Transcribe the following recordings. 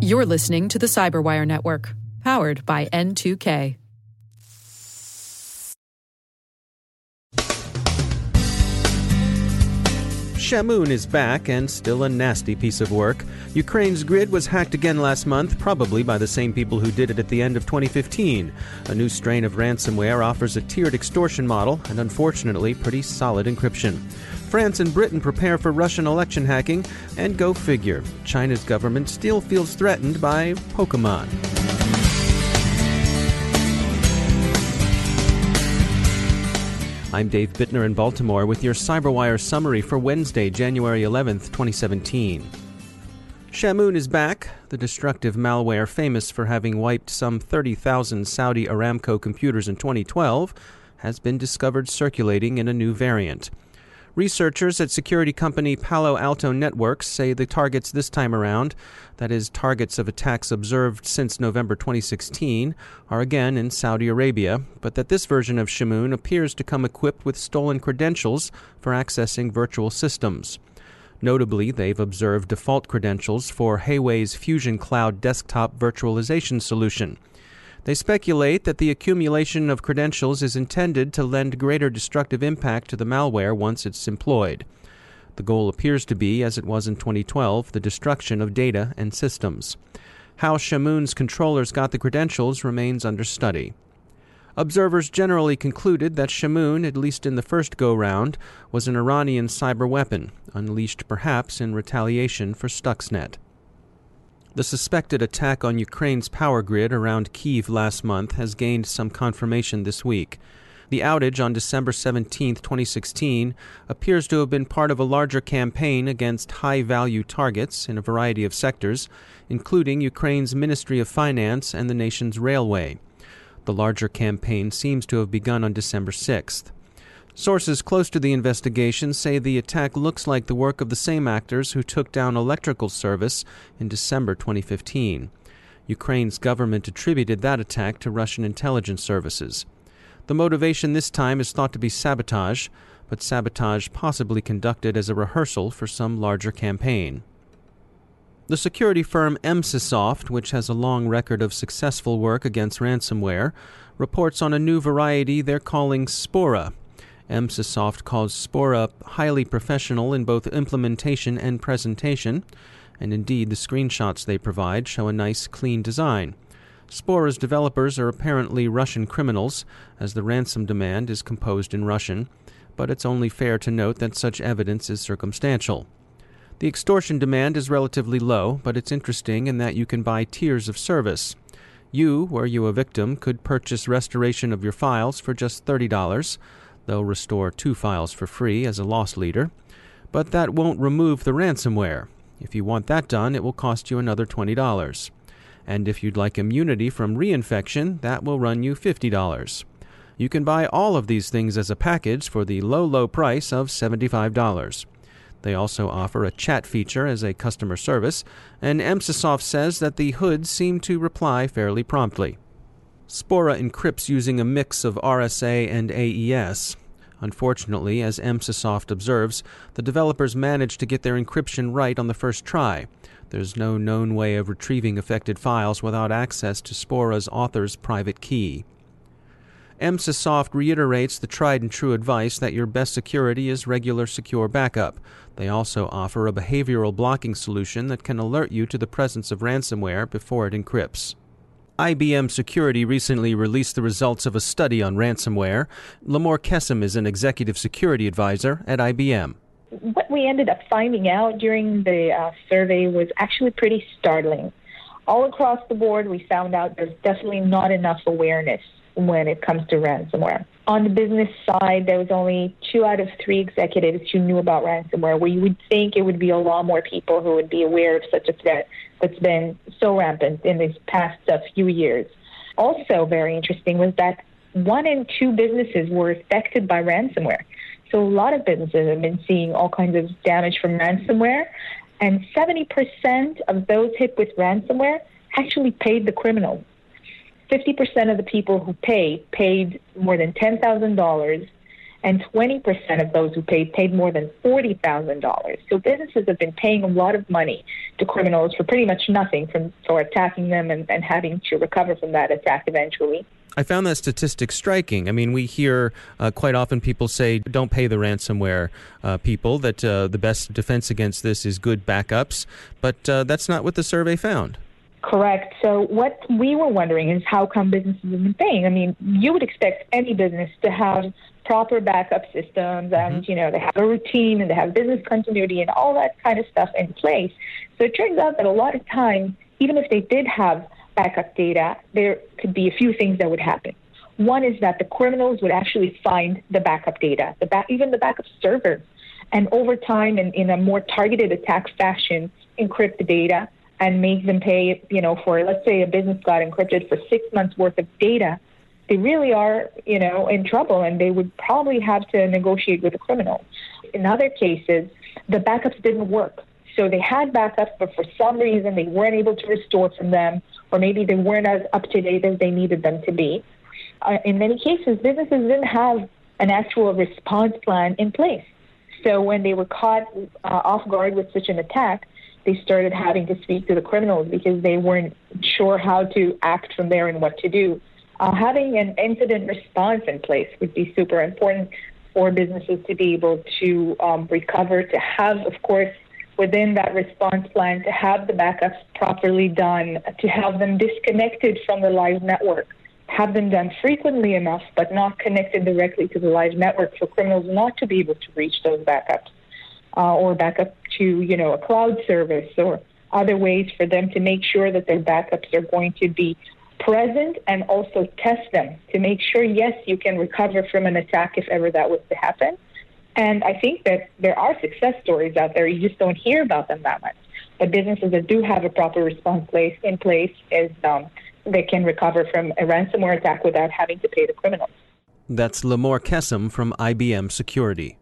You're listening to the Cyberwire Network, powered by N2K. Shamoon is back and still a nasty piece of work. Ukraine's grid was hacked again last month, probably by the same people who did it at the end of 2015. A new strain of ransomware offers a tiered extortion model and, unfortunately, pretty solid encryption. France and Britain prepare for Russian election hacking, and go figure, China's government still feels threatened by Pokemon. I'm Dave Bittner in Baltimore with your CyberWire summary for Wednesday, January 11th, 2017. Shamoon is back, the destructive malware famous for having wiped some 30,000 Saudi Aramco computers in 2012, has been discovered circulating in a new variant. Researchers at security company Palo Alto Networks say the targets this time around, that is, targets of attacks observed since November 2016, are again in Saudi Arabia, but that this version of Shamoon appears to come equipped with stolen credentials for accessing virtual systems. Notably, they've observed default credentials for Huawei's Fusion Cloud desktop virtualization solution. They speculate that the accumulation of credentials is intended to lend greater destructive impact to the malware once it's employed. The goal appears to be, as it was in 2012, the destruction of data and systems. How Shamoon's controllers got the credentials remains under study. Observers generally concluded that Shamoon, at least in the first go round, was an Iranian cyber weapon, unleashed perhaps in retaliation for Stuxnet. The suspected attack on Ukraine's power grid around Kiev last month has gained some confirmation this week. The outage on December 17, 2016, appears to have been part of a larger campaign against high value targets in a variety of sectors, including Ukraine's Ministry of Finance and the nation's railway. The larger campaign seems to have begun on December 6th. Sources close to the investigation say the attack looks like the work of the same actors who took down electrical service in December 2015. Ukraine's government attributed that attack to Russian intelligence services. The motivation this time is thought to be sabotage, but sabotage possibly conducted as a rehearsal for some larger campaign. The security firm Emsisoft, which has a long record of successful work against ransomware, reports on a new variety they're calling Spora, Emsisoft calls Spora highly professional in both implementation and presentation, and indeed the screenshots they provide show a nice, clean design. Spora's developers are apparently Russian criminals, as the ransom demand is composed in Russian, but it's only fair to note that such evidence is circumstantial. The extortion demand is relatively low, but it's interesting in that you can buy tiers of service. You, were you a victim, could purchase restoration of your files for just $30 They'll restore two files for free as a loss leader, but that won't remove the ransomware. If you want that done, it will cost you another $20. And if you'd like immunity from reinfection, that will run you $50. You can buy all of these things as a package for the low, low price of $75. They also offer a chat feature as a customer service, and Emsisoft says that the hoods seem to reply fairly promptly. Spora encrypts using a mix of RSA and AES. Unfortunately, as Emsisoft observes, the developers managed to get their encryption right on the first try. There's no known way of retrieving affected files without access to Spora's author's private key. Emsisoft reiterates the tried and true advice that your best security is regular secure backup. They also offer a behavioral blocking solution that can alert you to the presence of ransomware before it encrypts. IBM Security recently released the results of a study on ransomware. Limor Kessem is an executive security advisor at IBM. What we ended up finding out during the uh, survey was actually pretty startling. All across the board, we found out there's definitely not enough awareness when it comes to ransomware. On the business side, there was only two out of three executives who knew about ransomware, where you would think it would be a lot more people who would be aware of such a threat that's been so rampant in these past uh, few years. Also, very interesting was that one in two businesses were affected by ransomware. So, a lot of businesses have been seeing all kinds of damage from ransomware, and 70% of those hit with ransomware actually paid the criminals. 50% of the people who paid paid more than $10,000, and 20% of those who paid paid more than $40,000. So businesses have been paying a lot of money to criminals for pretty much nothing from, for attacking them and, and having to recover from that attack eventually. I found that statistic striking. I mean, we hear uh, quite often people say, don't pay the ransomware uh, people, that uh, the best defense against this is good backups, but uh, that's not what the survey found. Correct. So what we were wondering is how come businesses have been paying? I mean, you would expect any business to have proper backup systems and, mm-hmm. you know, they have a routine and they have business continuity and all that kind of stuff in place. So it turns out that a lot of times, even if they did have backup data, there could be a few things that would happen. One is that the criminals would actually find the backup data, the back, even the backup servers, and over time, and in a more targeted attack fashion, encrypt the data and make them pay, you know, for let's say a business got encrypted for six months worth of data, they really are, you know, in trouble and they would probably have to negotiate with the criminal. In other cases, the backups didn't work. So they had backups, but for some reason they weren't able to restore from them, or maybe they weren't as up to date as they needed them to be. Uh, in many cases, businesses didn't have an actual response plan in place. So when they were caught uh, off guard with such an attack, they started having to speak to the criminals because they weren't sure how to act from there and what to do. Uh, having an incident response in place would be super important for businesses to be able to um, recover, to have, of course, within that response plan, to have the backups properly done, to have them disconnected from the live network, have them done frequently enough, but not connected directly to the live network for criminals not to be able to reach those backups uh, or back up to you know a cloud service or other ways for them to make sure that their backups are going to be present and also test them to make sure yes you can recover from an attack if ever that was to happen. And i think that there are success stories out there. You just don't hear about them that much. But businesses that do have a proper response place in place is um, they can recover from a ransomware attack without having to pay the criminals. That's Limor Kessem from IBM Security.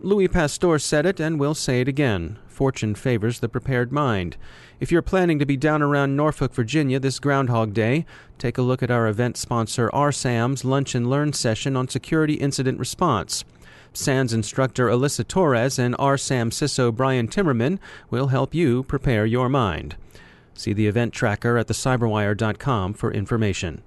Louis Pasteur said it, and we'll say it again. Fortune favors the prepared mind. If you're planning to be down around Norfolk, Virginia this Groundhog Day, take a look at our event sponsor RSAM's Lunch and Learn session on security incident response. SANS instructor Alissa Torres and RSAM CISO Brian Timmerman will help you prepare your mind. See the event tracker at thecyberwire.com for information.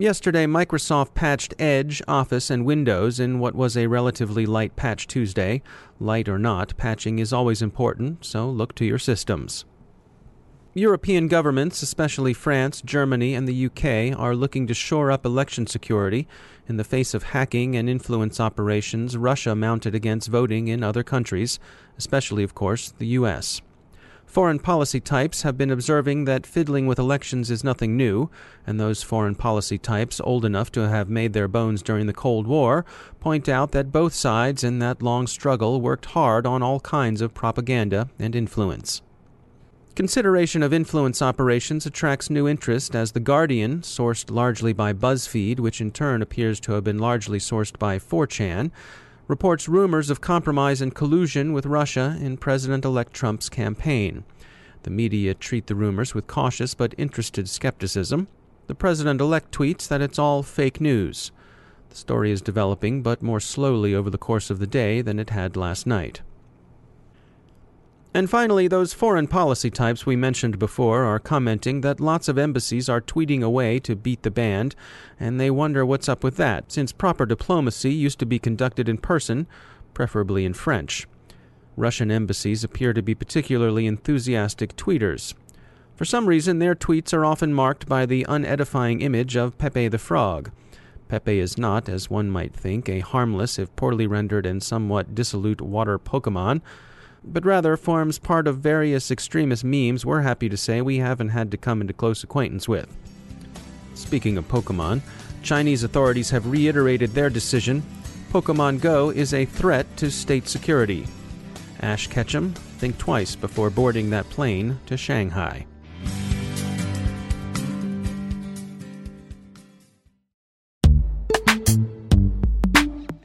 Yesterday, Microsoft patched Edge, Office, and Windows in what was a relatively light Patch Tuesday. Light or not, patching is always important, so look to your systems. European governments, especially France, Germany, and the UK, are looking to shore up election security in the face of hacking and influence operations Russia mounted against voting in other countries, especially, of course, the US. Foreign policy types have been observing that fiddling with elections is nothing new, and those foreign policy types old enough to have made their bones during the Cold War point out that both sides in that long struggle worked hard on all kinds of propaganda and influence. Consideration of influence operations attracts new interest as The Guardian, sourced largely by BuzzFeed, which in turn appears to have been largely sourced by 4chan, reports rumors of compromise and collusion with Russia in President elect Trump's campaign. The media treat the rumors with cautious but interested skepticism. The president elect tweets that it's all fake news. The story is developing, but more slowly over the course of the day than it had last night. And finally, those foreign policy types we mentioned before are commenting that lots of embassies are tweeting away to beat the band, and they wonder what's up with that, since proper diplomacy used to be conducted in person, preferably in French. Russian embassies appear to be particularly enthusiastic tweeters. For some reason, their tweets are often marked by the unedifying image of Pepe the Frog. Pepe is not, as one might think, a harmless, if poorly rendered and somewhat dissolute water Pokemon but rather forms part of various extremist memes we're happy to say we haven't had to come into close acquaintance with. Speaking of Pokemon, Chinese authorities have reiterated their decision Pokemon Go is a threat to state security. Ash Ketchum, think twice before boarding that plane to Shanghai.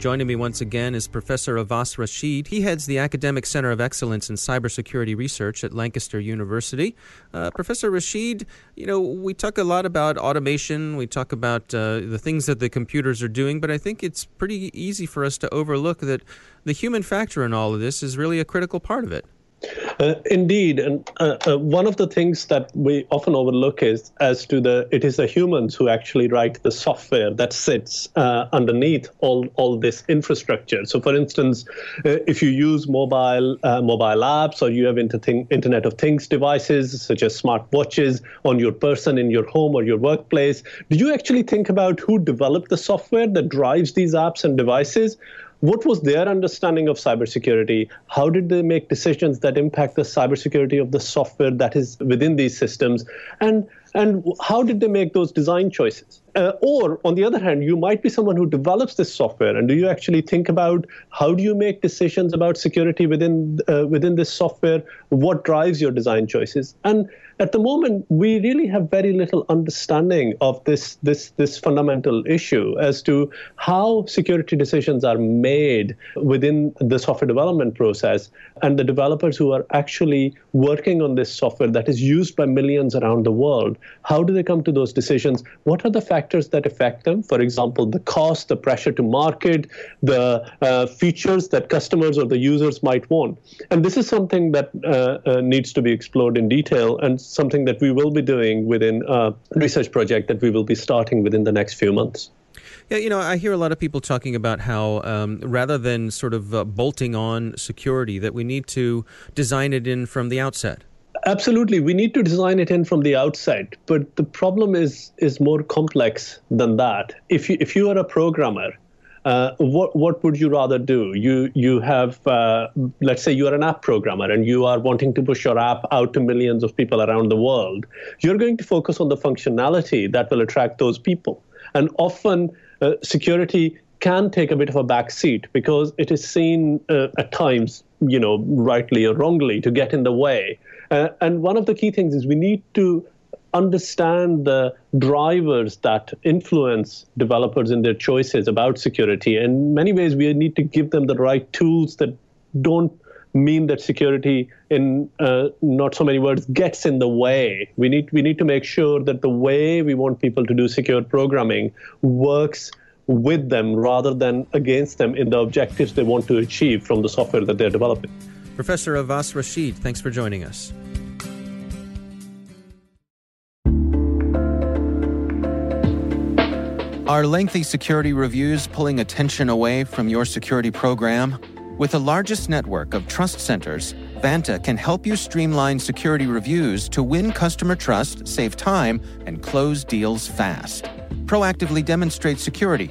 Joining me once again is Professor Awais Rashid. He heads the Academic Center of Excellence in Cybersecurity Research at Lancaster University. Uh, Professor Rashid, you know, we talk a lot about automation, we talk about uh, the things that the computers are doing, but I think it's pretty easy for us to overlook that the human factor in all of this is really a critical part of it. Uh, indeed, and uh, uh, one of the things that we often overlook is as to the it is the humans who actually write the software that sits uh, underneath all all this infrastructure. So, for instance, uh, if you use mobile uh, mobile apps or you have Internet of Things devices such as smart watches on your person in your home or your workplace, do you actually think about who developed the software that drives these apps and devices? What was their understanding of cybersecurity? How did they make decisions that impact the cybersecurity of the software that is within these systems? And and how did they make those design choices? Uh, or on the other hand, you might be someone who develops this software, and do you actually think about how do you make decisions about security within uh, within this software? What drives your design choices? And at the moment, we really have very little understanding of this this this fundamental issue as to how security decisions are made within the software development process, and the developers who are actually working on this software that is used by millions around the world. How do they come to those decisions? What are the factors that affect them? For example, the cost, the pressure to market, the uh, features that customers or the users might want. And this is something that uh, uh, needs to be explored in detail and something that we will be doing within a research project that we will be starting within the next few months. Yeah, you know, I hear a lot of people talking about how um, rather than sort of uh, bolting on security, that we need to design it in from the outset. Absolutely, we need to design it in from the outset. But the problem is is more complex than that. If you if you are a programmer, uh, what what would you rather do? You you have uh, let's say you are an app programmer and you are wanting to push your app out to millions of people around the world. You're going to focus on the functionality that will attract those people, and often uh, security can take a bit of a back seat because it is seen uh, at times, you know, rightly or wrongly, to get in the way uh, and one of the key things is we need to understand the drivers that influence developers in their choices about security. In many ways, we need to give them the right tools that don't mean that security, in uh, not so many words, gets in the way. We need we need to make sure that the way we want people to do secure programming works with them rather than against them in the objectives they want to achieve from the software that they're developing. Professor Awais Rashid, thanks for joining us. Are lengthy security reviews pulling attention away from your security program? With the largest network of trust centers, Vanta can help you streamline security reviews to win customer trust, save time, and close deals fast. Proactively demonstrate security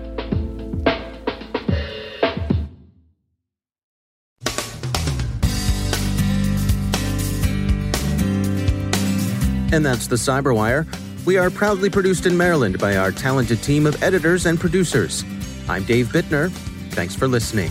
And that's the Cyberwire. We are proudly produced in Maryland by our talented team of editors and producers. I'm Dave Bittner. Thanks for listening.